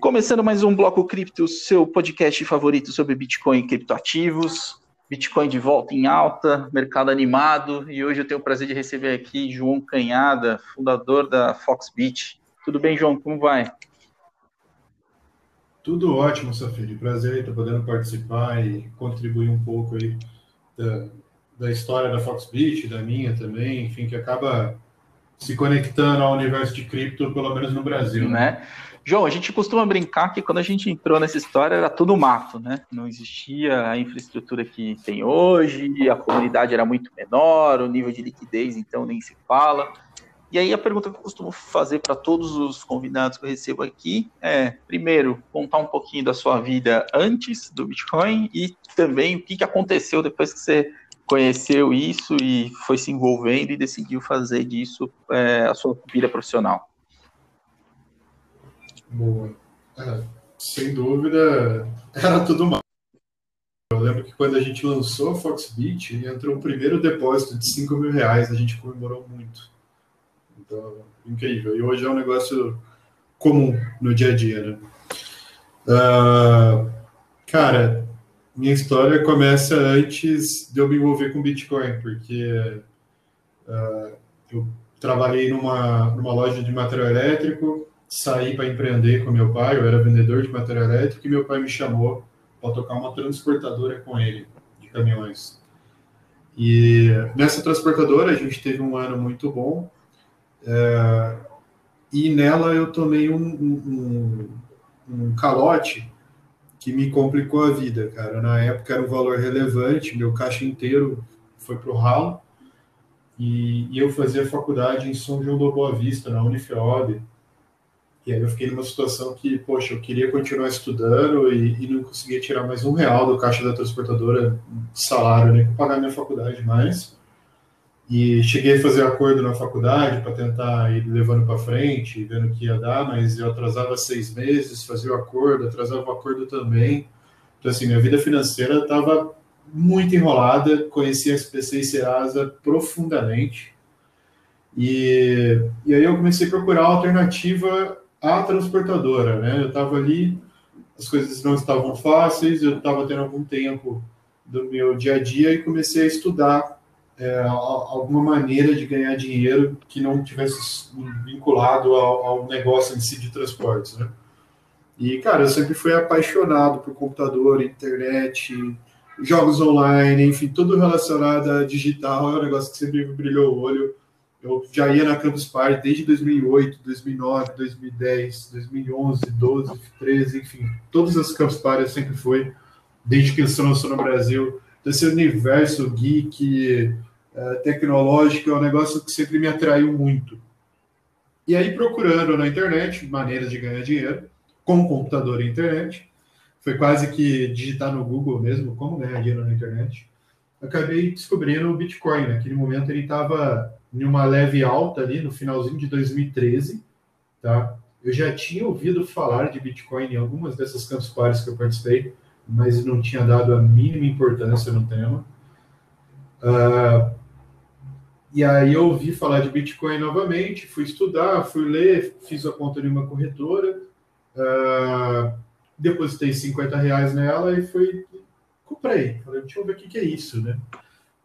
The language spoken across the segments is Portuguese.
começando mais um Bloco Cripto, seu podcast favorito sobre Bitcoin e criptoativos. Bitcoin de volta em alta, mercado animado, e hoje eu tenho o prazer de receber aqui João Canhada, fundador da Foxbit. Tudo bem, João? Como vai? Tudo ótimo, Safiri. Prazer estar podendo participar e contribuir um pouco aí da, da história da Foxbit, da minha também, enfim, que acaba se conectando ao universo de cripto, pelo menos no Brasil. Né? né? João, a gente costuma brincar que quando a gente entrou nessa história era tudo mato, né? Não existia a infraestrutura que tem hoje, a comunidade era muito menor, o nível de liquidez então nem se fala. E aí a pergunta que eu costumo fazer para todos os convidados que eu recebo aqui é, primeiro, contar um pouquinho da sua vida antes do Bitcoin e também o que, que aconteceu depois que você conheceu isso e foi se envolvendo e decidiu fazer disso é, a sua vida profissional. Boa. É, sem dúvida, era tudo mal. Eu lembro que quando a gente lançou a Foxbit, entrou o primeiro depósito de 5 mil reais, a gente comemorou muito. Então, incrível. E hoje é um negócio comum no dia a dia, né? Uh, cara, minha história começa antes de eu me envolver com Bitcoin, porque uh, eu trabalhei numa, numa loja de material elétrico, saí para empreender com meu pai, eu era vendedor de material elétrico e meu pai me chamou para tocar uma transportadora com ele de caminhões. E nessa transportadora a gente teve um ano muito bom é, e nela eu tomei um, um, um, calote que me complicou a vida, cara. Na época era um valor relevante, meu caixa inteiro foi para o ralo e, e, eu fazia faculdade em São João do Boa Vista, na Unifeob, e aí eu fiquei numa situação que, poxa, eu queria continuar estudando e, e não conseguia tirar mais um real do caixa da transportadora, salário, nem né, para pagar minha faculdade mais. E cheguei a fazer acordo na faculdade para tentar ir levando para frente, vendo o que ia dar, mas eu atrasava seis meses, fazia o acordo, atrasava o acordo também. Então, assim, minha vida financeira estava muito enrolada, conhecia SPC e Serasa profundamente. E, e aí eu comecei a procurar alternativa a transportadora, né? Eu estava ali, as coisas não estavam fáceis, eu estava tendo algum tempo do meu dia a dia e comecei a estudar é, alguma maneira de ganhar dinheiro que não tivesse vinculado ao, ao, negócio em si de transportes, né? E, cara, eu sempre fui apaixonado por computador, internet, jogos online, enfim, tudo relacionado a digital é um negócio que sempre brilhou o olho. Eu já ia na Campus Party desde 2008, 2009, 2010, 2011, 12, 13, enfim, todas as Campus Party eu sempre fui, desde que eles lançou no Brasil. Esse universo geek, uh, tecnológico, é um negócio que sempre me atraiu muito. E aí, procurando na internet maneiras de ganhar dinheiro, com computador e internet, foi quase que digitar no Google mesmo como ganhar dinheiro na internet. Acabei descobrindo o Bitcoin. Naquele momento ele estava em uma leve alta ali no finalzinho de 2013, tá? Eu já tinha ouvido falar de Bitcoin em algumas dessas campus parties que eu participei, mas não tinha dado a mínima importância no tema. Uh, e aí eu ouvi falar de Bitcoin novamente, fui estudar, fui ler, fiz a conta de uma corretora, uh, depositei 50 reais nela e fui comprei. Falei, deixa eu ver o que, que é isso, né?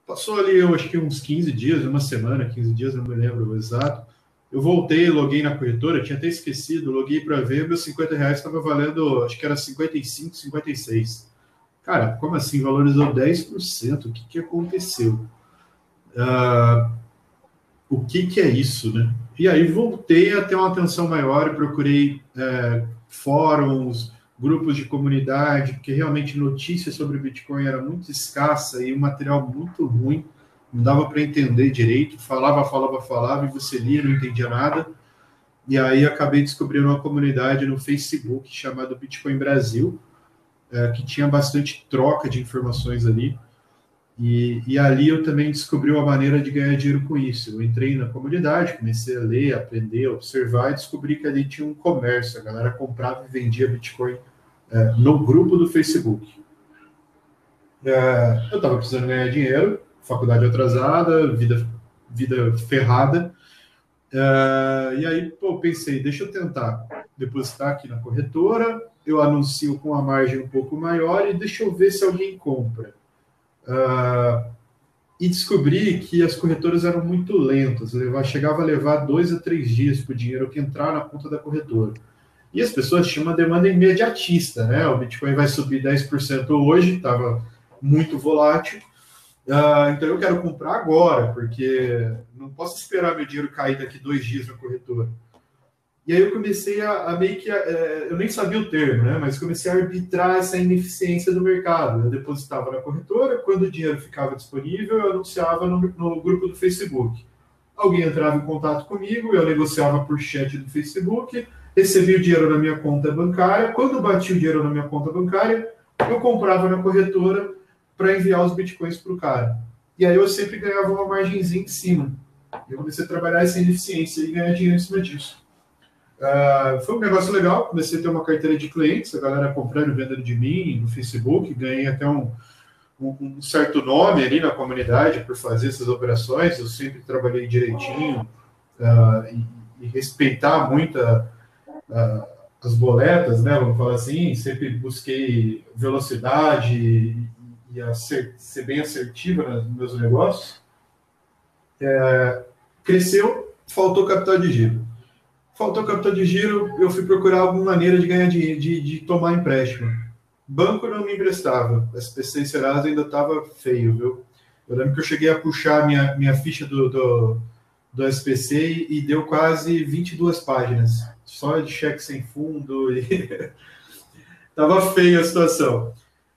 Passou ali, eu acho que uns 15 dias, uma semana, 15 dias, não me lembro o exato. Eu voltei, loguei na corretora, tinha até esquecido, loguei para ver, meus 50 reais estava valendo, acho que era 55, 56. Cara, como assim? Valorizou 10%. O que, que aconteceu? Uh, o que, que é isso, né? E aí voltei a ter uma atenção maior e procurei é, fóruns, grupos de comunidade, porque realmente notícias sobre Bitcoin era muito escassa e o material muito ruim, não dava para entender direito, falava, falava, falava, e você lia, não entendia nada. E aí acabei descobrindo uma comunidade no Facebook chamada Bitcoin Brasil, é, que tinha bastante troca de informações ali. E, e, ali eu também descobri uma maneira de ganhar dinheiro com isso. Eu entrei na comunidade, comecei a ler, aprender, observar e descobri que ali tinha um comércio. A galera comprava e vendia Bitcoin é, no grupo do Facebook. É, eu estava precisando ganhar dinheiro, faculdade atrasada, vida, vida ferrada. É, e aí, pô, pensei, deixa eu tentar. depositar aqui na corretora, eu anuncio com uma margem um pouco maior e deixa eu ver se alguém compra. Uh, e descobri que as corretoras eram muito lentas, levar, chegava a levar dois a três dias para o dinheiro que entrar na conta da corretora. E as pessoas tinham uma demanda imediatista, né? O Bitcoin vai subir 10% hoje, estava muito volátil, uh, então eu quero comprar agora, porque não posso esperar meu dinheiro cair daqui dois dias na corretora. E aí eu comecei a, a meio que. A, é, eu nem sabia o termo, né? Mas comecei a arbitrar essa ineficiência do mercado. Eu depositava na corretora, quando o dinheiro ficava disponível, eu anunciava no, no grupo do Facebook. Alguém entrava em contato comigo, eu negociava por chat do Facebook, recebia o dinheiro na minha conta bancária. Quando batia o dinheiro na minha conta bancária, eu comprava na corretora para enviar os bitcoins para o cara. E aí eu sempre ganhava uma margenzinha em cima. Eu comecei a trabalhar essa ineficiência e ganhar dinheiro em cima disso. Uh, foi um negócio legal, comecei a ter uma carteira de clientes, a galera comprando vendendo de mim no Facebook, ganhei até um, um, um, certo nome ali na comunidade por fazer essas operações, eu sempre trabalhei direitinho uh, e, e, respeitar muito a, a, as boletas, né, vamos falar assim, sempre busquei velocidade e, e ser, ser, bem assertiva nos meus negócios. É, cresceu, faltou capital de giro faltou capital de giro, eu fui procurar alguma maneira de ganhar dinheiro, de, de tomar empréstimo. Banco não me emprestava, SPC e Serasa ainda estava feio, viu? Eu lembro que eu cheguei a puxar minha, minha ficha do, do, do SPC e, deu quase 22 páginas, só de cheque sem fundo e tava feia a situação.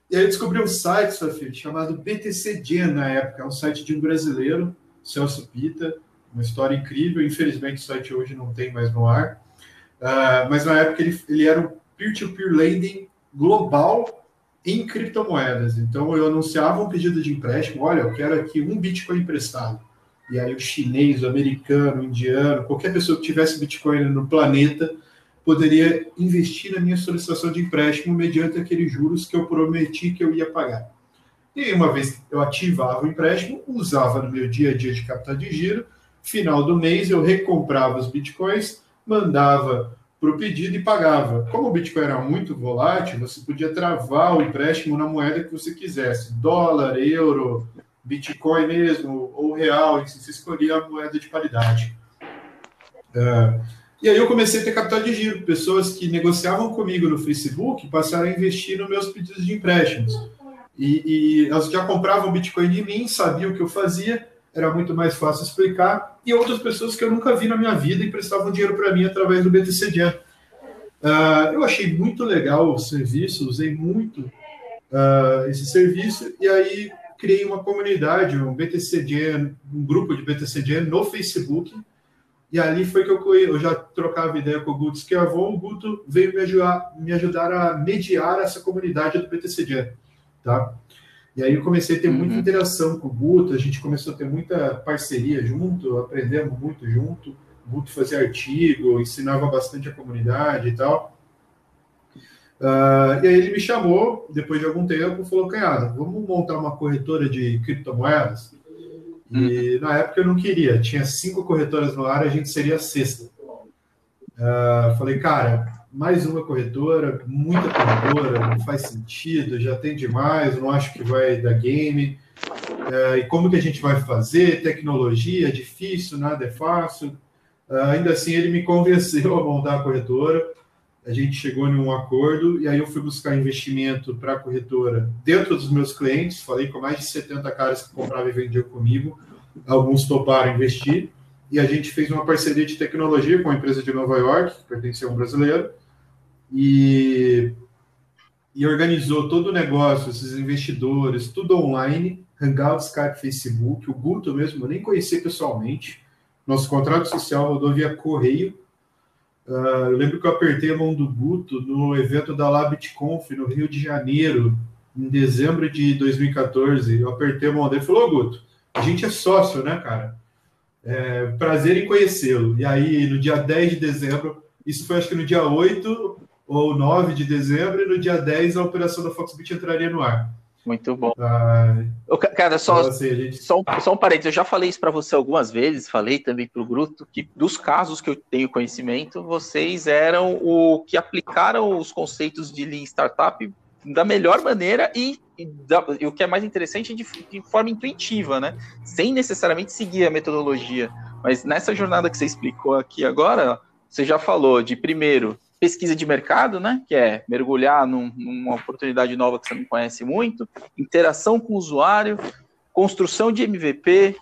E aí eu descobri um site, Sofia, chamado BTC Gen na época, é um site de um brasileiro, Celso Pita, uma história incrível. Infelizmente, o site hoje não tem mais no ar. Uh, mas na época ele, ele era um peer-to-peer lending global em criptomoedas. Então eu anunciava um pedido de empréstimo, olha, eu quero aqui um Bitcoin emprestado. E aí o chinês, o americano, o indiano, qualquer pessoa que tivesse Bitcoin no planeta poderia investir na minha solicitação de empréstimo mediante aqueles juros que eu prometi que eu ia pagar. E uma vez eu ativava o empréstimo, usava no meu dia a dia de capital de giro, final do mês eu recomprava os bitcoins, mandava para o pedido e pagava. Como o Bitcoin era muito volátil, você podia travar o empréstimo na moeda que você quisesse, dólar, euro, Bitcoin mesmo, ou real, e você escolhia a moeda de paridade. Uh, e aí eu comecei a ter capital de giro. Pessoas que negociavam comigo no Facebook passaram a investir nos meus pedidos de empréstimos. E, e elas já compravam Bitcoin de mim, sabiam o que eu fazia, era muito mais fácil explicar, e outras pessoas que eu nunca vi na minha vida e prestavam dinheiro para mim através do BTC Jam. Uh, eu achei muito legal o serviço, usei muito uh, esse serviço, e aí criei uma comunidade, um BTC Jam, um grupo de BTC Jam no Facebook, e ali foi que eu, eu já trocava ideia com o Guto Schiavon, o Guto veio me ajudar, me ajudar a mediar essa comunidade do BTC Jam, tá? E aí eu comecei a ter muita uhum. interação com o Guto, a gente começou a ter muita parceria junto, aprendemos muito junto. O Guto fazia artigo, ensinava bastante a comunidade e tal. Uh, e aí ele me chamou, depois de algum tempo, falou, Canhada, vamos montar uma corretora de criptomoedas? E uhum. na época eu não queria, tinha cinco corretoras no ar, a gente seria a sexta. Uh, falei, cara, mais uma corretora, muita corretora, não faz sentido, já tem demais, não acho que vai dar game. É, e como que a gente vai fazer? Tecnologia, difícil, nada é fácil. É, ainda assim, ele me convenceu a montar a corretora. A gente chegou em um acordo e aí eu fui buscar investimento para a corretora dentro dos meus clientes. Falei com mais de 70 caras que compravam e vendiam comigo. Alguns toparam investir. E a gente fez uma parceria de tecnologia com uma empresa de Nova York, que pertencia a um brasileiro e, e organizou todo o negócio, esses investidores, tudo online, Hangout, Skype, Facebook, o Guto mesmo, eu nem conhecia pessoalmente. Nosso contrato social rodou via correio. Uh, eu lembro que eu apertei a mão do Guto no evento da LabitConf no Rio de Janeiro, em dezembro de 2014. Eu apertei a mão dele e falou: Guto, a gente é sócio, né, cara? É, prazer em conhecê-lo. E aí, no dia 10 de dezembro, isso foi acho que no dia 8, ou 9 de dezembro, e no dia 10 a operação da Foxbit entraria no ar. Muito bom. Ai. Cara, só, então, assim, gente... só, só um parênteses, eu já falei isso para você algumas vezes, falei também para o Gruto, que dos casos que eu tenho conhecimento, vocês eram o que aplicaram os conceitos de Lean Startup da melhor maneira e, e, da, e o que é mais interessante, de, de, forma intuitiva, né? Sem necessariamente seguir a metodologia. Mas nessa jornada que você explicou aqui agora, você já falou de, primeiro, pesquisa de mercado, né? Que é mergulhar num, numa oportunidade nova que você não conhece muito, interação com o usuário, construção de MVP,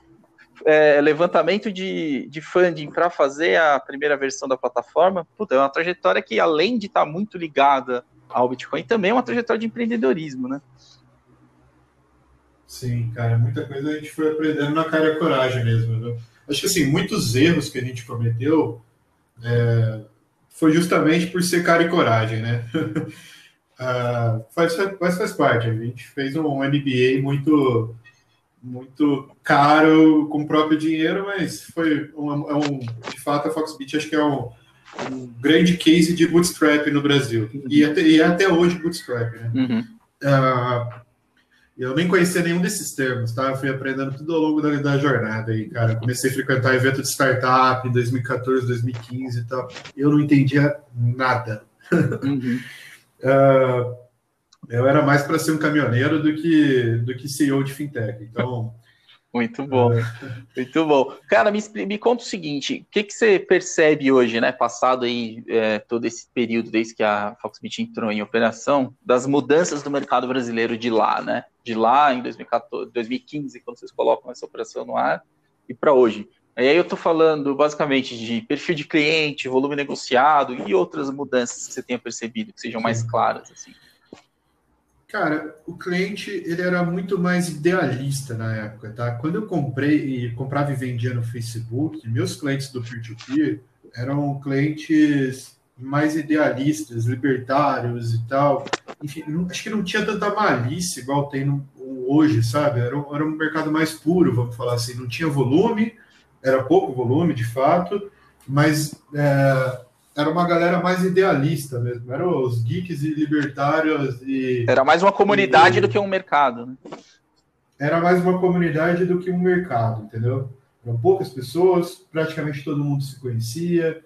é, levantamento de, de funding para fazer a primeira versão da plataforma. Puta, é uma trajetória que, além de estar tá muito ligada ao Bitcoin, também é uma trajetória de empreendedorismo, né? Sim, cara, muita coisa a gente foi aprendendo na cara e coragem mesmo. Acho que assim, muitos erros que a gente cometeu é, foi justamente por ser cara e coragem, né? uh, faz, faz, faz parte. A gente fez um MBA muito muito caro com o próprio dinheiro, mas foi um, é um de fato a Foxbit acho que é um, um grande case de bootstrap no Brasil uhum. e, até, e até hoje bootstrap, né? Uhum. Uh, eu nem conhecia nenhum desses termos, tá? Eu fui aprendendo tudo ao longo da, da jornada aí, cara. comecei a frequentar evento de startup em 2014, 2015 e tal. Eu não entendia nada. Uhum. uh, eu era mais para ser um caminhoneiro do que, do que CEO de fintech. Então, muito bom, é. muito bom. Cara, me, me conta o seguinte, o que, que você percebe hoje, né, passado aí é, todo esse período desde que a Foxbit entrou em operação, das mudanças do mercado brasileiro de lá, né, de lá em 2014, 2015, quando vocês colocam essa operação no ar, e para hoje. Aí eu estou falando basicamente de perfil de cliente, volume negociado e outras mudanças que você tenha percebido que sejam mais claras, assim. Cara, o cliente ele era muito mais idealista na época, tá? Quando eu comprei e comprava e vendia no Facebook, meus clientes do peer-to-peer eram clientes mais idealistas, libertários e tal. Enfim, não, acho que não tinha tanta malícia igual tem no, hoje, sabe? Era, era um mercado mais puro, vamos falar assim. Não tinha volume, era pouco volume, de fato, mas é, era uma galera mais idealista mesmo. Eram os geeks e libertários e. Era mais uma comunidade e, do que um mercado, né? Era mais uma comunidade do que um mercado, entendeu? Eram poucas pessoas, praticamente todo mundo se conhecia,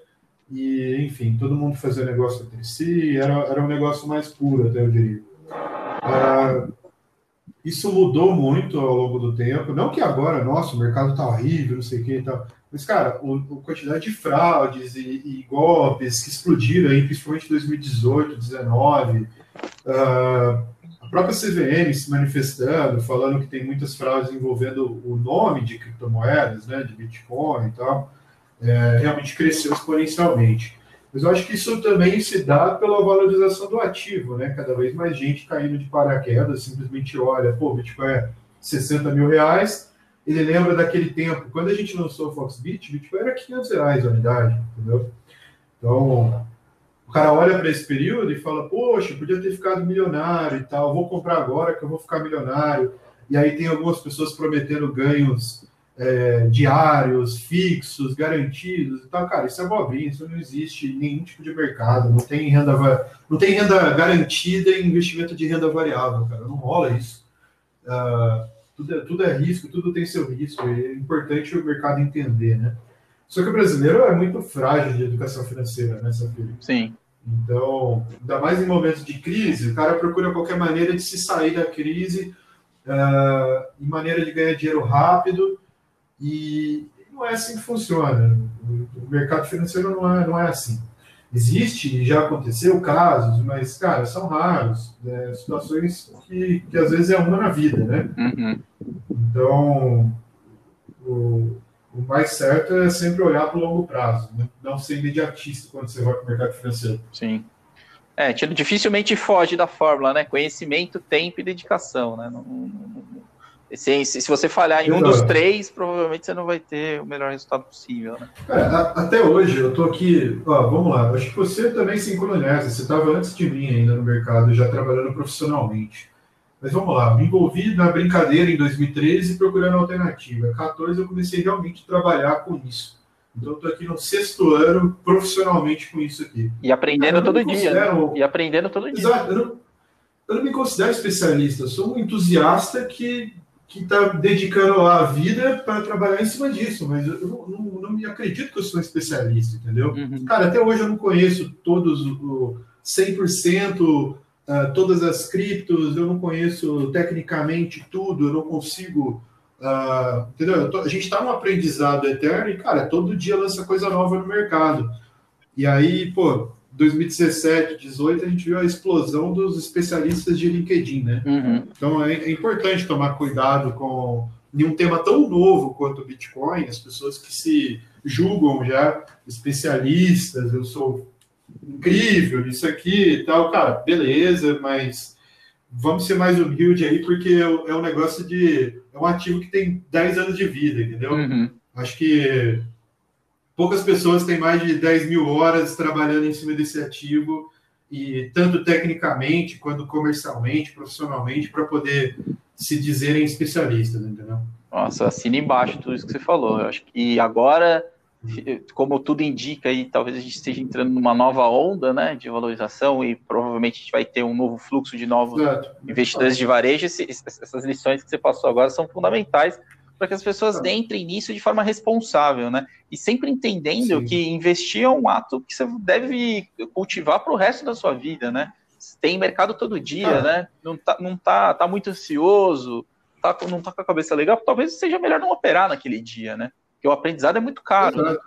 e, enfim, todo mundo fazia negócio entre si, era, era um negócio mais puro, até eu diria. Ah, isso mudou muito ao longo do tempo. Não que agora, nossa, o mercado tá horrível, não sei o que e tal. Mas, cara, o, a quantidade de fraudes e, e, golpes que explodiram aí, principalmente em 2018, 2019, uh, a própria CVM se manifestando, falando que tem muitas fraudes envolvendo o nome de criptomoedas, né, de Bitcoin e tal, é, realmente cresceu exponencialmente. Mas eu acho que isso também se dá pela valorização do ativo, né? Cada vez mais gente caindo de paraquedas, simplesmente olha, pô, Bitcoin é 60 mil reais, ele lembra daquele tempo, quando a gente lançou o Foxbit, Bitcoin era 500 reais a unidade, entendeu? Então, o cara olha para esse período e fala, poxa, podia ter ficado milionário e tal, vou comprar agora que eu vou ficar milionário. E aí tem algumas pessoas prometendo ganhos é, diários, fixos, garantidos e tal. Cara, isso é bobinho, isso não existe nenhum tipo de mercado, não tem renda, não tem renda garantida em investimento de renda variável, cara, não rola isso. Uh, tudo é, tudo é risco, tudo tem seu risco, e é importante o mercado entender, né? Só que o brasileiro é muito frágil de educação financeira, né, Safira? Sim. Então, ainda mais em momentos de crise, o cara procura qualquer maneira de se sair da crise, uh, em maneira de ganhar dinheiro rápido, e não é assim que funciona. O mercado financeiro não é, não é assim. Existe, já aconteceu casos, mas, cara, são raros. Né? Situações que, que às vezes é uma na vida, né? Uhum. Então, o, o, mais certo é sempre olhar para o longo prazo, né? não ser imediatista quando você vai para o mercado financeiro. Sim. É, dificilmente foge da fórmula, né? Conhecimento, tempo e dedicação, né? Não, não, se, se você falhar em um dos três, provavelmente você não vai ter o melhor resultado possível. Né? É, até hoje, eu estou aqui. Ó, vamos lá, acho que você também se inclui nessa. Você estava antes de mim ainda no mercado, já trabalhando profissionalmente. Mas vamos lá, me envolvi na brincadeira em 2013 procurando alternativa. Em 2014 eu comecei realmente a trabalhar com isso. Então estou aqui no sexto ano profissionalmente com isso aqui. E aprendendo todo dia. Né? E aprendendo todo dia. Exato. Eu não eu não me considero especialista, eu sou um entusiasta que que está dedicando a vida para trabalhar em cima disso, mas eu não, não, não, me acredito que eu sou um especialista, entendeu? Uhum. Cara, até hoje eu não conheço todos o 100%, uh, ah, todas as criptos, eu não conheço tecnicamente tudo, eu não consigo, uh, entendeu? Tô, a gente está num aprendizado eterno e, cara, todo dia lança coisa nova no mercado. E aí, pô, 2017, 2018, a gente viu a explosão dos especialistas de LinkedIn, né? Uhum. Então é, é, importante tomar cuidado com em um tema tão novo quanto o Bitcoin, as pessoas que se julgam já especialistas, eu sou incrível nisso aqui e tal, cara, beleza, mas vamos ser mais humilde aí, porque é, é um negócio de. é um ativo que tem 10 anos de vida, entendeu? Uhum. Acho que poucas pessoas têm mais de 10 mil horas trabalhando em cima desse ativo, e tanto tecnicamente quanto comercialmente, profissionalmente, para poder se dizerem especialistas, entendeu? Nossa, assina embaixo tudo isso que você falou. Eu acho que agora, como tudo indica, aí talvez a gente esteja entrando numa nova onda né, de valorização e provavelmente a gente vai ter um novo fluxo de novos Exato. investidores de varejo. Essas lições que você passou agora são fundamentais para que as pessoas tá. entrem nisso de forma responsável, né? E sempre entendendo Sim. que investir é um ato que você deve cultivar para o resto da sua vida, né? Tem mercado todo dia, ah. né? Não tá, não tá, tá muito ansioso, tá, não tá com a cabeça legal, talvez seja melhor não operar naquele dia, né? Porque o aprendizado é muito caro. Né?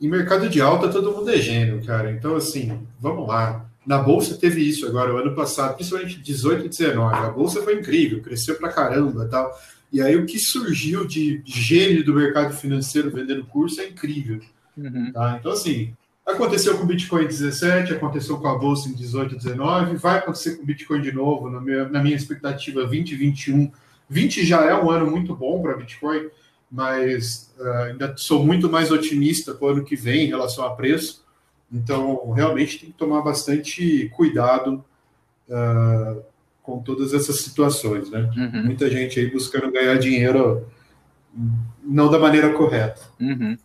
Em mercado de alta, todo mundo é gênio, cara. Então, assim, vamos lá. Na Bolsa teve isso agora, o ano passado, principalmente 18 e 19. A Bolsa foi incrível, cresceu pra caramba tal. E aí o que surgiu de gênio do mercado financeiro vendendo curso é incrível. Uhum. Tá? Então, assim, aconteceu com o Bitcoin em 17, aconteceu com a Bolsa em 18, 19, vai acontecer com o Bitcoin de novo, na minha, na minha expectativa, 20, 21. 20 já é um ano muito bom para Bitcoin, mas uh, ainda sou muito mais otimista para o ano que vem em relação a preço. Então, realmente tem que tomar bastante cuidado uh, com todas essas situações, né? Uhum. Muita gente aí buscando ganhar dinheiro não da maneira correta. Uhum.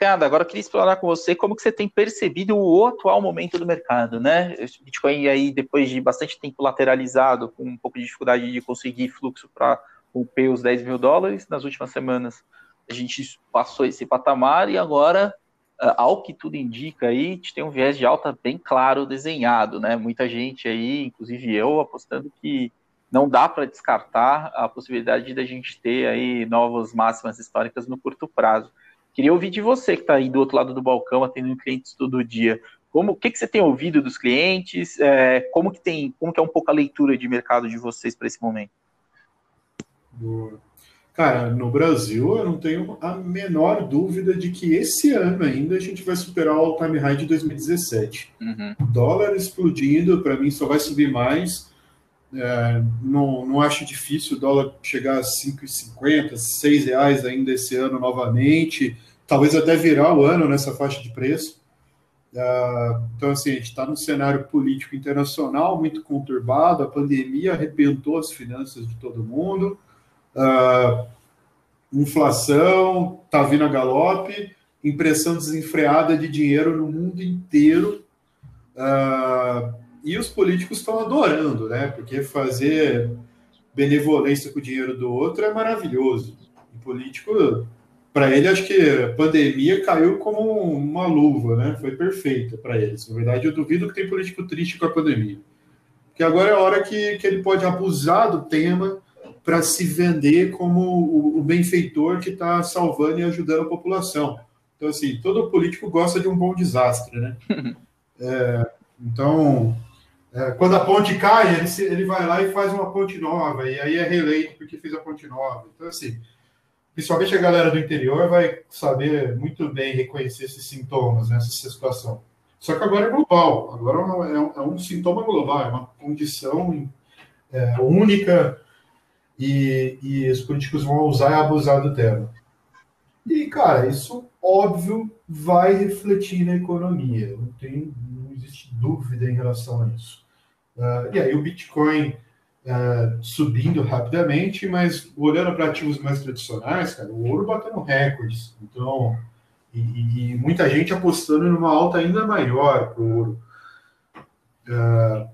Agora eu queria explorar com você como que você tem percebido o atual momento do mercado, né? O Bitcoin aí, depois de bastante tempo lateralizado, com um pouco de dificuldade de conseguir fluxo para romper os 10 mil dólares, nas últimas semanas a gente passou esse patamar e agora ao que tudo indica aí, a gente tem um viés de alta bem claro desenhado, né? Muita gente aí, inclusive eu, apostando que não dá para descartar a possibilidade da gente ter aí novas máximas históricas no curto prazo. Queria ouvir de você que está aí do outro lado do balcão, atendendo clientes todo dia. Como, o que, que você tem ouvido dos clientes? É, como que tem, como que é um pouco a leitura de mercado de vocês para esse momento? Boa. Cara, no Brasil, eu não tenho a menor dúvida de que esse ano ainda a gente vai superar o all-time high de 2017. Uhum. Dólar explodindo, para mim só vai subir mais. É, não, não acho difícil o dólar chegar a 5,50, 6 reais ainda esse ano novamente. Talvez até virar o ano nessa faixa de preço. Uh, então, assim, a gente está num cenário político internacional muito conturbado, a pandemia arrebentou as finanças de todo mundo. Uh, inflação está vindo a galope, impressão desenfreada de dinheiro no mundo inteiro. Uh, e os políticos estão adorando, né? Porque fazer benevolência com o dinheiro do outro é maravilhoso. O político, para ele, acho que a pandemia caiu como uma luva, né? Foi perfeita para eles. Na verdade, eu duvido que tem político triste com a pandemia. Porque agora é a hora que, que ele pode abusar do tema para se vender como o, o benfeitor que está salvando e ajudando a população. Então, assim, todo político gosta de um bom desastre, né? é, então, é, quando a ponte cai, ele, se, ele vai lá e faz uma ponte nova, e aí é reeleito porque fez a ponte nova. Então, assim, principalmente a galera do interior vai saber muito bem reconhecer esses sintomas nessa situação. Só que agora é global, agora é um, é um sintoma global, é uma condição é, única e, e os políticos vão usar e abusar do tema. E, cara, isso, óbvio, vai refletir na economia. Não, tem, não existe dúvida em relação a isso. Uh, e aí o Bitcoin uh, subindo rapidamente, mas olhando para ativos mais tradicionais, cara, o ouro batendo recordes. Então, e, e muita gente apostando numa alta ainda maior para o ouro. Uh,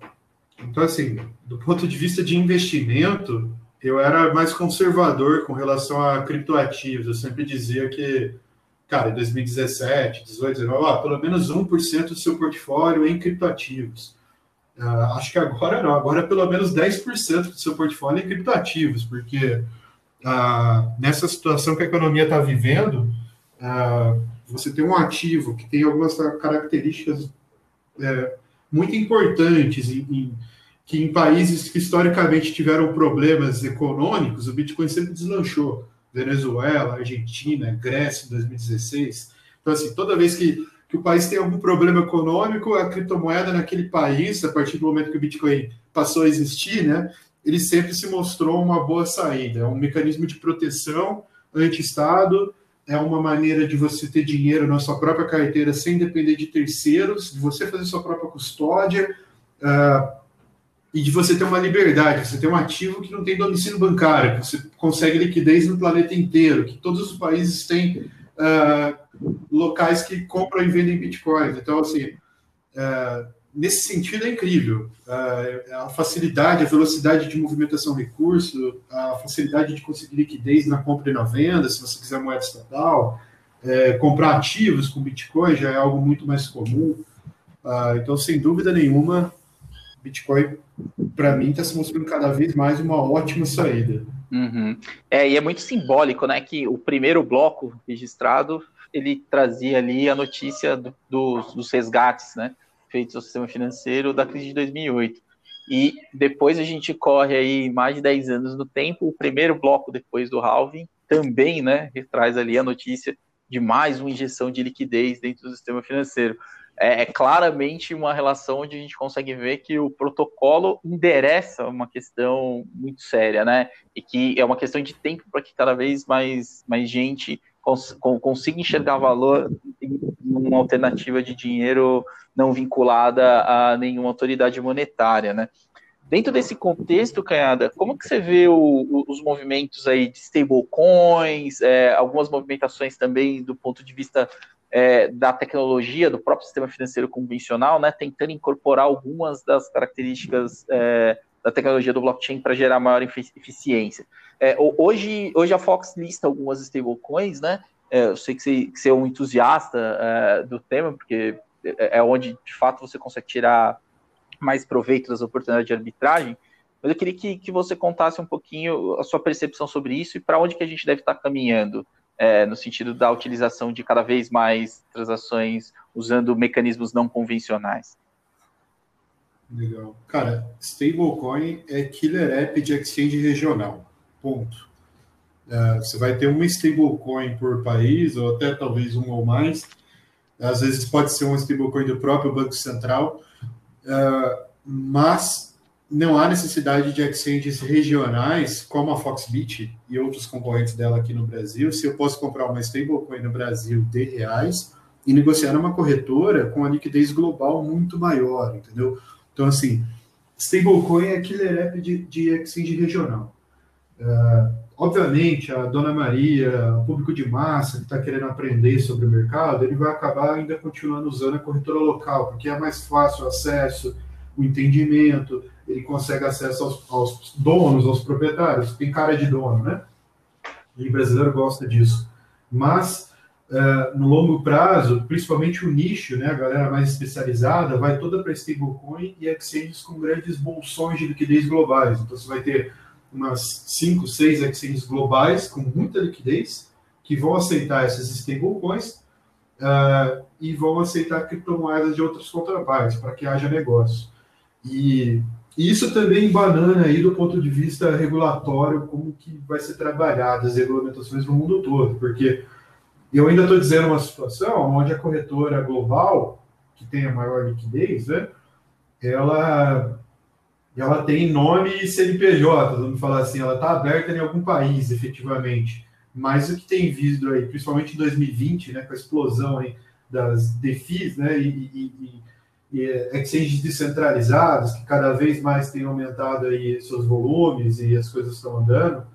Então, assim, do ponto de vista de investimento, eu era mais conservador com relação a criptoativos. Eu sempre dizia que, cara, em 2017, 18, 19, ah, pelo menos 1% do seu portfólio em criptoativos. Uh, acho que agora não, agora é pelo menos 10% do seu portfólio em criptoativos, porque uh, nessa situação que a economia está vivendo, uh, você tem um ativo que tem algumas características é, muito importantes em, em, que em países que historicamente tiveram problemas econômicos, o Bitcoin sempre deslanchou. Venezuela, Argentina, Grécia em 2016. Então, assim, toda vez que, que o país tem algum problema econômico, a criptomoeda naquele país, a partir do momento que o Bitcoin passou a existir, né, ele sempre se mostrou uma boa saída. É um mecanismo de proteção anti-Estado, é uma maneira de você ter dinheiro na sua própria carteira sem depender de terceiros, de você fazer sua própria custódia uh, e de você ter uma liberdade, você ter um ativo que não tem domicílio bancário, que você consegue liquidez no planeta inteiro, que todos os países têm uh, locais que compram e vendem bitcoins. Então, assim, uh, nesse sentido é incrível. a facilidade, a velocidade de movimentação de recurso, a facilidade de conseguir liquidez na compra e na venda, se você quiser moeda estatal, é, comprar ativos com Bitcoin já é algo muito mais comum. Uh, então, sem dúvida nenhuma, Bitcoin, para mim, está se mostrando cada vez mais uma ótima saída. Uhum. É, e é muito simbólico, né, que o primeiro bloco registrado, ele trazia ali a notícia do, dos, resgates, né, feitos ao sistema financeiro da crise de 2008. E depois a gente corre aí mais de 10 anos no tempo, o primeiro bloco depois do halving também, né, traz ali a notícia de mais uma injeção de liquidez dentro do sistema financeiro. É, é, claramente uma relação onde a gente consegue ver que o protocolo endereça uma questão muito séria, né? E que é uma questão de tempo para que cada vez mais, mais gente cons consiga enxergar valor em uma alternativa de dinheiro não vinculada a nenhuma autoridade monetária, né? Dentro desse contexto, Canhada, como que você vê o, os movimentos aí de stablecoins, é, algumas movimentações também do ponto de vista é, da tecnologia, do próprio sistema financeiro convencional, né, tentando incorporar algumas das características é, da tecnologia do blockchain para gerar maior eficiência. É, hoje, hoje a Fox lista algumas stablecoins, né? É, eu sei que você, que você, é um entusiasta é, do tema, porque é, é onde de fato você consegue tirar mais proveito das oportunidades de arbitragem. Mas eu queria que, que você contasse um pouquinho a sua percepção sobre isso e para onde que a gente deve estar caminhando é, no sentido da utilização de cada vez mais transações usando mecanismos não convencionais. Legal. Cara, stablecoin é killer app de exchange regional. Ponto. É, você vai ter uma stablecoin por país, ou até talvez uma ou mais. Às vezes pode ser uma stablecoin do próprio Banco Central, é, mas não há necessidade de exchanges regionais como a Foxbit e outros concorrentes dela aqui no Brasil. Se eu posso comprar uma stablecoin no Brasil de reais e negociar numa corretora com a liquidez global muito maior, entendeu? Então, assim, stablecoin é killer app de, de exchange regional. Uh, obviamente, a Dona Maria, o público de massa que está querendo aprender sobre o mercado, ele vai acabar ainda continuando usando a corretora local, porque é mais fácil o acesso, o entendimento, ele consegue acesso aos, aos, donos, aos proprietários, tem cara de dono, né? E o brasileiro gosta disso. Mas, uh, no longo prazo, principalmente o nicho, né, a galera mais especializada, vai toda para stablecoin e exchanges com grandes bolsões de liquidez globais. Então, você vai ter umas 5, 6 exchanges globais com muita liquidez que vão aceitar essas stablecoins uh, e vão aceitar criptomoedas de outros contrapartes para que haja negócio. E e isso também banana aí do ponto de vista regulatório, como que vai ser trabalhado as regulamentações no mundo todo, porque eu ainda estou dizendo uma situação onde a corretora global, que tem a maior liquidez, né, ela, ela tem nome e CNPJ, vamos falar assim, ela está aberta em algum país, efetivamente. Mas o que tem visto aí, principalmente em 2020, né, com a explosão aí das DeFis, né, e, e, é, exchanges descentralizados, que cada vez mais têm aumentado aí seus volumes e as coisas estão andando,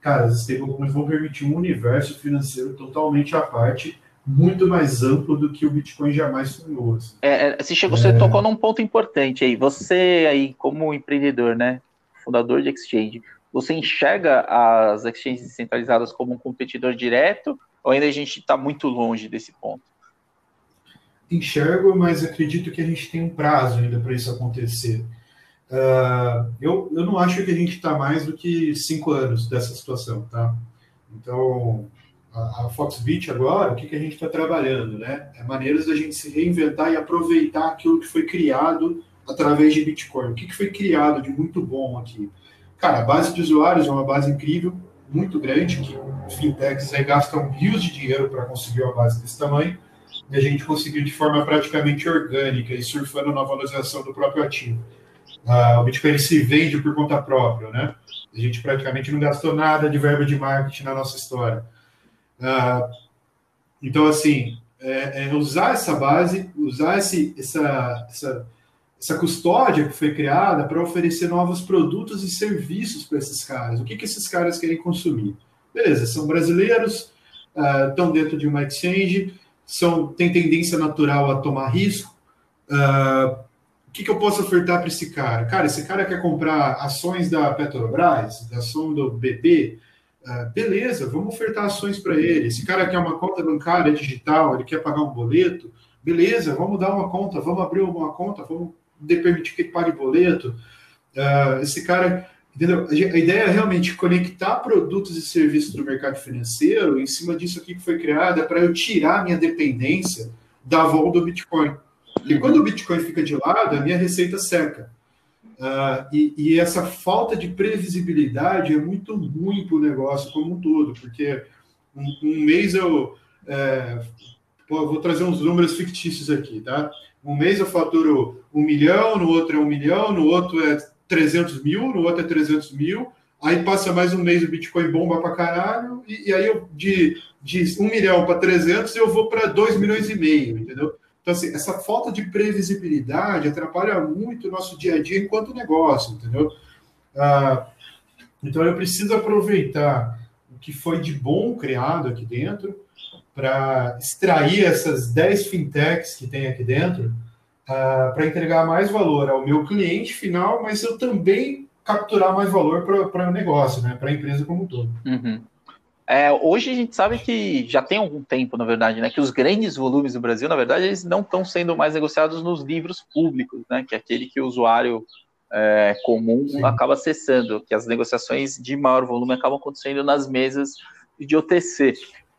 cara, as stablecoins vão permitir um universo financeiro totalmente à parte, muito mais amplo do que o Bitcoin jamais sonhou. Assim. É, é você, chegou, você é... tocou num ponto importante aí. Você aí, como empreendedor, né, fundador de exchange, você enxerga as exchanges descentralizadas como um competidor direto ou ainda a gente está muito longe desse ponto? Enxergo, mas acredito que a gente tem um prazo ainda para isso acontecer. Uh, eu, eu não acho que a gente está mais do que cinco anos dessa situação, tá? Então, a, a Foxbit agora, o que, que a gente está trabalhando, né? É maneiras da gente se reinventar e aproveitar aquilo que foi criado através de Bitcoin. O que, que foi criado de muito bom aqui? Cara, a base de usuários é uma base incrível, muito grande, que fintechs aí gastam rios de dinheiro para conseguir uma base desse tamanho, e a gente conseguiu de forma praticamente orgânica e surfando na valorização do próprio ativo. Ah, o Bitcoin se vende por conta própria, né? A gente praticamente não gastou nada de verba de marketing na nossa história. Ah, então, assim, é, é usar essa base, usar esse, essa, essa, essa custódia que foi criada para oferecer novos produtos e serviços para esses caras. O que, que esses caras querem consumir? Beleza, são brasileiros, estão dentro de uma exchange, são, têm tendência natural a tomar risco. Uh, o que, que eu posso ofertar para esse cara? Cara, esse cara quer comprar ações da Petrobras, da ação do BP, uh, beleza, vamos ofertar ações para ele. Esse cara quer uma conta bancária digital, ele quer pagar um boleto, beleza, vamos dar uma conta, vamos abrir uma conta, vamos permitir que ele pague boleto. Uh, esse cara, entendeu? A ideia é realmente conectar produtos e serviços do mercado financeiro em cima disso aqui que foi criado, é para eu tirar minha dependência da vol do Bitcoin. E uhum. quando o Bitcoin fica de lado, a minha receita seca. Uh, e, e, essa falta de previsibilidade é muito ruim para o negócio como um todo, porque um, um mês eu. É, pô, vou trazer uns números fictícios aqui, tá? Um mês eu faturo um milhão, no outro é um milhão, no outro é 300 mil, no outro é 300 mil. Aí passa mais um mês o Bitcoin bomba para caralho, e, e, aí eu de, de 1 milhão para 300 eu vou para 2 milhões e meio, entendeu? Então, assim, essa falta de previsibilidade atrapalha muito o nosso dia a dia enquanto negócio, entendeu? Ah, então, eu preciso aproveitar o que foi de bom criado aqui dentro para extrair essas 10 fintechs que tem aqui dentro uh, para entregar mais valor ao meu cliente final, mas eu também capturar mais valor para o negócio, né, para a empresa como um todo. Uhum. É, hoje a gente sabe que já tem algum tempo, na verdade, né, que os grandes volumes do Brasil, na verdade, eles não estão sendo mais negociados nos livros públicos, né, que é aquele que o usuário é, comum Sim. acaba acessando, que as negociações de maior volume acabam acontecendo nas mesas de OTC.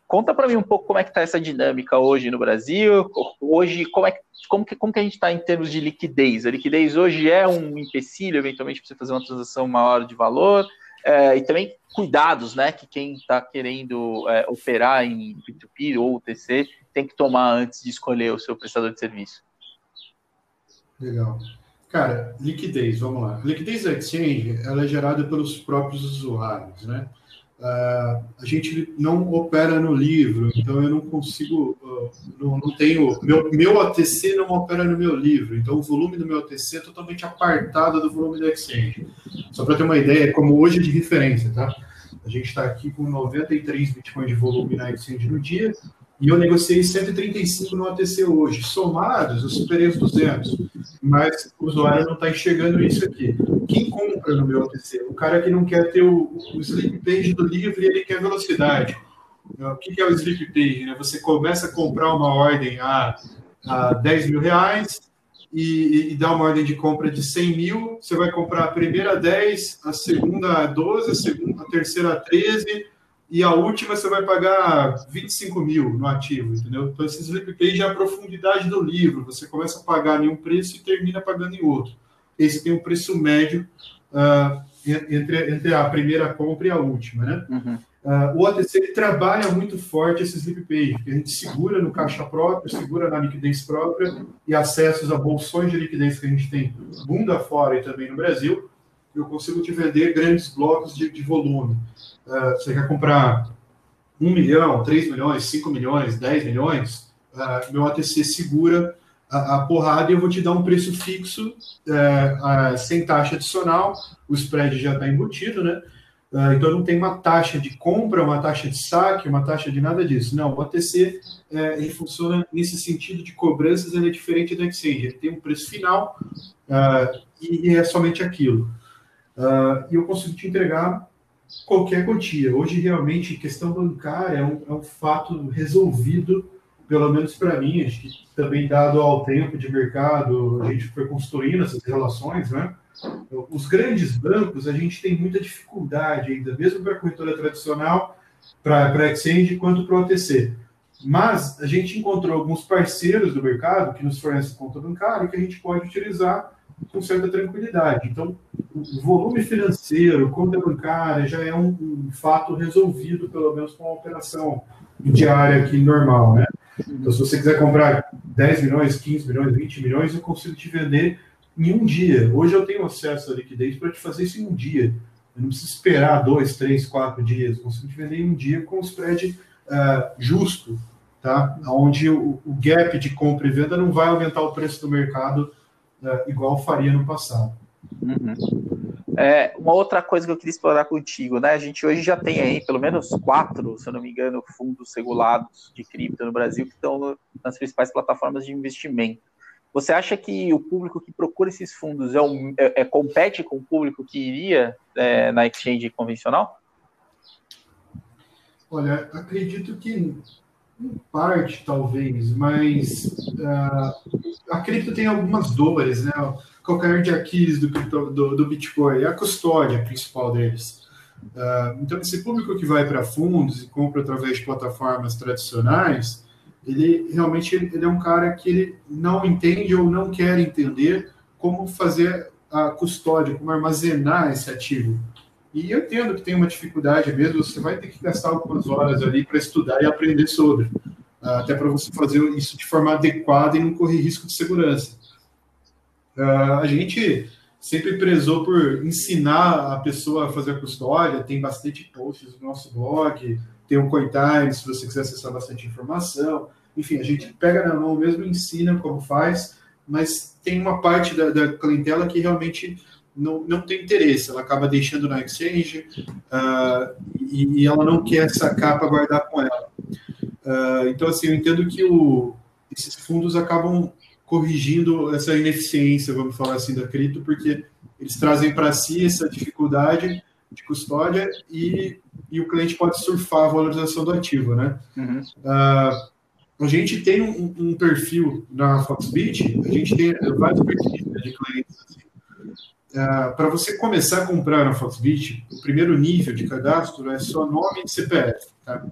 Conta para mim um pouco como é que está essa dinâmica hoje no Brasil. Hoje, como, é, como, que, como que a gente está em termos de liquidez? A liquidez hoje é um empecilho, eventualmente, para você fazer uma transação maior de valor. É, e também cuidados, né? Que quem está querendo é, operar em P2P ou UTC tem que tomar antes de escolher o seu prestador de serviço. Legal. Cara, liquidez, vamos lá. Liquidez da exchange, ela é gerada pelos próprios usuários, né? Uh, a gente não opera no livro, então eu não consigo, uh, não, não, tenho, meu, meu ATC não opera no meu livro, então o volume do meu ATC é totalmente apartado do volume do Exchange. Só para ter uma ideia, como hoje é de referência, tá? A gente está aqui com 93 bitcoins de volume na Exchange no dia, e eu negociei 135 no ATC hoje. Somados, eu superei os 200. Mas o usuário não está enxergando isso aqui. Quem compra no meu ATC? O cara que não quer ter o, o sleep page do livro e ele quer velocidade. O que é o sleep page? Né? Você começa a comprar uma ordem a, a 10 mil reais e, e dá uma ordem de compra de 100 mil. Você vai comprar a primeira a 10, a segunda a 12, a, segunda, a terceira a 13 e a última você vai pagar 25 mil no ativo, entendeu? Então, esse sleep page é a profundidade do livro. Você começa a pagar em um preço e termina pagando em outro. Esse tem um preço médio uh, entre, entre a primeira compra e a última, né? Uhum. Uh, o OTC trabalha muito forte esse sleep page, que a gente segura no caixa próprio, segura na liquidez própria e acessos a bolsões de liquidez que a gente tem bunda fora e também no Brasil, eu consigo te vender grandes blocos de, de volume. Uh, você quer comprar 1 milhão, 3 milhões, 5 milhões, 10 milhões, uh, meu ATC segura a, a, porrada e eu vou te dar um preço fixo, uh, sem taxa adicional, o spread já está embutido, né? Então não tem uma taxa de compra, uma taxa de saque, uma taxa de nada disso. Não, o OTC é, ele funciona nesse sentido de cobranças, ele é diferente da exchange. Ele tem um preço final e, é somente aquilo. Uh, e eu consigo te entregar qualquer quantia. Hoje, realmente, questão bancária é um, é um fato resolvido, pelo menos para mim, acho que também dado ao tempo de mercado, a gente foi construindo essas relações, né? Os grandes bancos, a gente tem muita dificuldade ainda, mesmo para a corretora tradicional, para a exchange, quanto para o OTC. Mas a gente encontrou alguns parceiros do mercado que nos fornecem conta bancária que a gente pode utilizar com certa tranquilidade. Então, o volume financeiro, conta bancária, já é um, um fato resolvido, pelo menos com a operação diária aqui normal, né? Então, se você quiser comprar 10 milhões, 15 milhões, 20 milhões, eu consigo te vender em um dia. Hoje eu tenho acesso à liquidez para te fazer isso em um dia. Eu não preciso esperar dois, três, quatro dias. Eu consigo te vender em um dia com o spread uh, justo, tá? Onde o, o, gap de compra e venda não vai aumentar o preço do mercado uh, igual faria no passado. Uhum. É, uma outra coisa que eu queria explorar contigo, né? A gente hoje já tem aí pelo menos quatro, se eu não me engano, fundos regulados de cripto no Brasil que estão nas principais plataformas de investimento. Você acha que o público que procura esses fundos é, um, é, é compete com o público que iria é, na exchange convencional? Olha, acredito que em parte, talvez, mas uh, a cripto tem algumas dores, né? O calcanhar de Aquiles do, do, do Bitcoin é a custódia principal deles. Uh, então, esse público que vai para fundos e compra através de plataformas tradicionais, ele realmente ele é um cara que ele não entende ou não quer entender como fazer a custódia, como armazenar esse ativo. E eu entendo que tem uma dificuldade mesmo, você vai ter que gastar algumas horas ali para estudar e aprender sobre, até para você fazer isso de forma adequada e não correr risco de segurança. Ah, a gente sempre prezou por ensinar a pessoa a fazer a custódia, tem bastante posts no nosso blog, tem um CoinTime, se você quiser acessar bastante informação. Enfim, a gente pega na mão mesmo, ensina como faz, mas tem uma parte da, da clientela que realmente não, não tem interesse, ela acaba deixando na exchange uh, e, e, ela não quer sacar para guardar com ela. Uh, então, assim, eu entendo que o, esses fundos acabam corrigindo essa ineficiência, vamos falar assim, da cripto, porque eles trazem para si essa dificuldade de custódia e, e o cliente pode surfar a valorização do ativo, né? Uhum. Uh, a gente tem um, um, perfil na Foxbit, a gente tem vários perfis né, de clientes. Assim. Uh, para você começar a comprar na Foxbit, o primeiro nível de cadastro é só nome e CPF. Tá?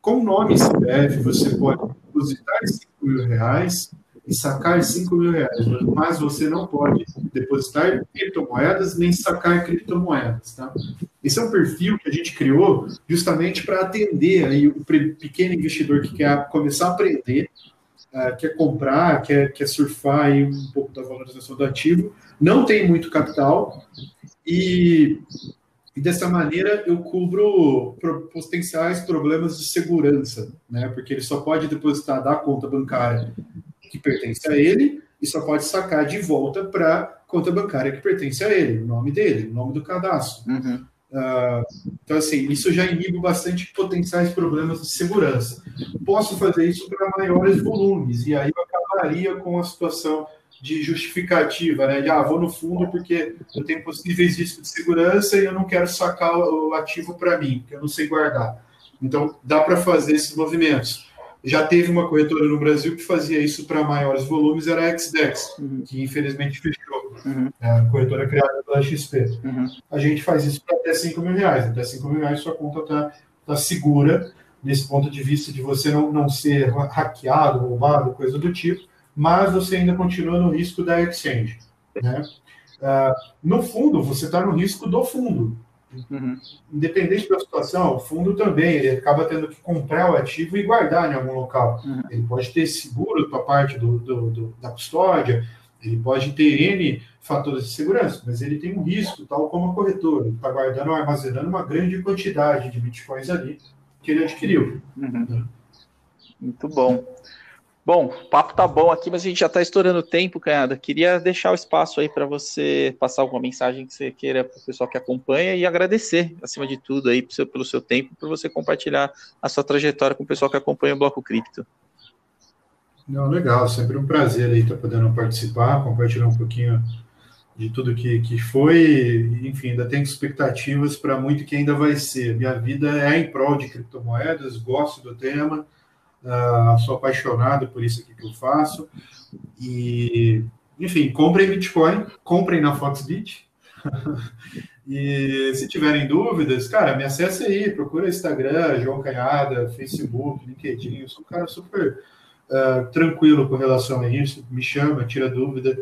Com nome e CPF, você pode depositar 5 mil reais e sacar 5 mil reais, mas você não pode depositar criptomoedas nem sacar criptomoedas. Tá? Esse é um perfil que a gente criou justamente para atender aí o pequeno investidor que quer começar a aprender, uh, quer comprar, quer, quer surfar aí um pouco da valorização do ativo, não tem muito capital e, e dessa maneira eu cubro potenciais problemas de segurança, né? porque ele só pode depositar da conta bancária que pertence a ele e só pode sacar de volta para conta bancária que pertence a ele, o nome dele, o nome do cadastro. Uhum. Uh, então, assim, isso já inibe bastante potenciais problemas de segurança. Posso fazer isso para maiores volumes, e aí eu acabaria com a situação de justificativa, né? De, ah, vou no fundo porque eu tenho possíveis riscos de segurança e eu não quero sacar o ativo para mim, porque eu não sei guardar. Então, dá para fazer esses movimentos. Já teve uma corretora no Brasil que fazia isso para maiores volumes, era a XDEX, uhum. que infelizmente fechou. Uhum. É a corretora criada pela XP. Uhum. A gente faz isso para até 5 mil reais. Até 5 mil reais sua conta está tá segura, nesse ponto de vista de você não, não ser hackeado, roubado, coisa do tipo, mas você ainda continua no risco da exchange. Né? Uh, no fundo, você está no risco do fundo. Uhum. Independente da situação, o fundo também ele acaba tendo que comprar o ativo e guardar em algum local. Uhum. Ele pode ter seguro para parte do, do, do, da custódia, ele pode ter N fatores de segurança, mas ele tem um risco, tal como a corretora. Ele está guardando ou armazenando uma grande quantidade de bitcoins ali que ele adquiriu. Uhum. Muito bom. Bom, o papo tá bom aqui, mas a gente já está estourando o tempo, Canhada. Queria deixar o espaço aí para você passar alguma mensagem que você queira para o pessoal que acompanha e agradecer, acima de tudo, aí pelo seu tempo, por você compartilhar a sua trajetória com o pessoal que acompanha o Bloco Cripto. Não, legal, sempre um prazer aí estar podendo participar, compartilhar um pouquinho de tudo que, que foi, enfim, ainda tenho expectativas para muito que ainda vai ser. Minha vida é em prol de criptomoedas, gosto do tema, uh, sou apaixonado por isso aqui que eu faço. E, enfim, comprem Bitcoin, comprem na Foxbit. e se tiverem dúvidas, cara, me acesse aí, procura Instagram, João Canhada, Facebook, LinkedIn. Eu sou um cara super uh, tranquilo com relação a isso. Me chama, tira dúvida.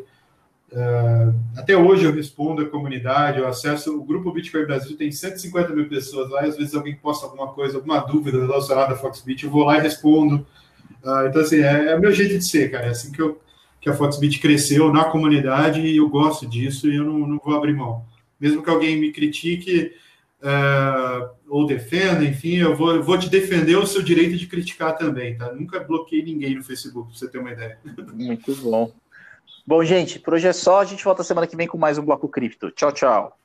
Uh, até hoje eu respondo a comunidade, eu acesso o grupo Bitcoin Brasil, tem 150 mil pessoas lá, às vezes alguém posta alguma coisa, alguma dúvida relacionada a Foxbit, eu vou lá e respondo. Uh, então, assim, é, é o meu jeito de ser, cara. É assim que, eu, que a Foxbit cresceu na comunidade e eu gosto disso e eu não, não vou abrir mão. Mesmo que alguém me critique uh, ou defenda, enfim, eu vou, eu vou te defender o seu direito de criticar também, tá? Nunca bloqueei ninguém no Facebook, pra você ter uma ideia. Muito bom. Bom, gente, por hoje é só. A gente volta semana que vem com mais um Bloco Cripto. Tchau, tchau.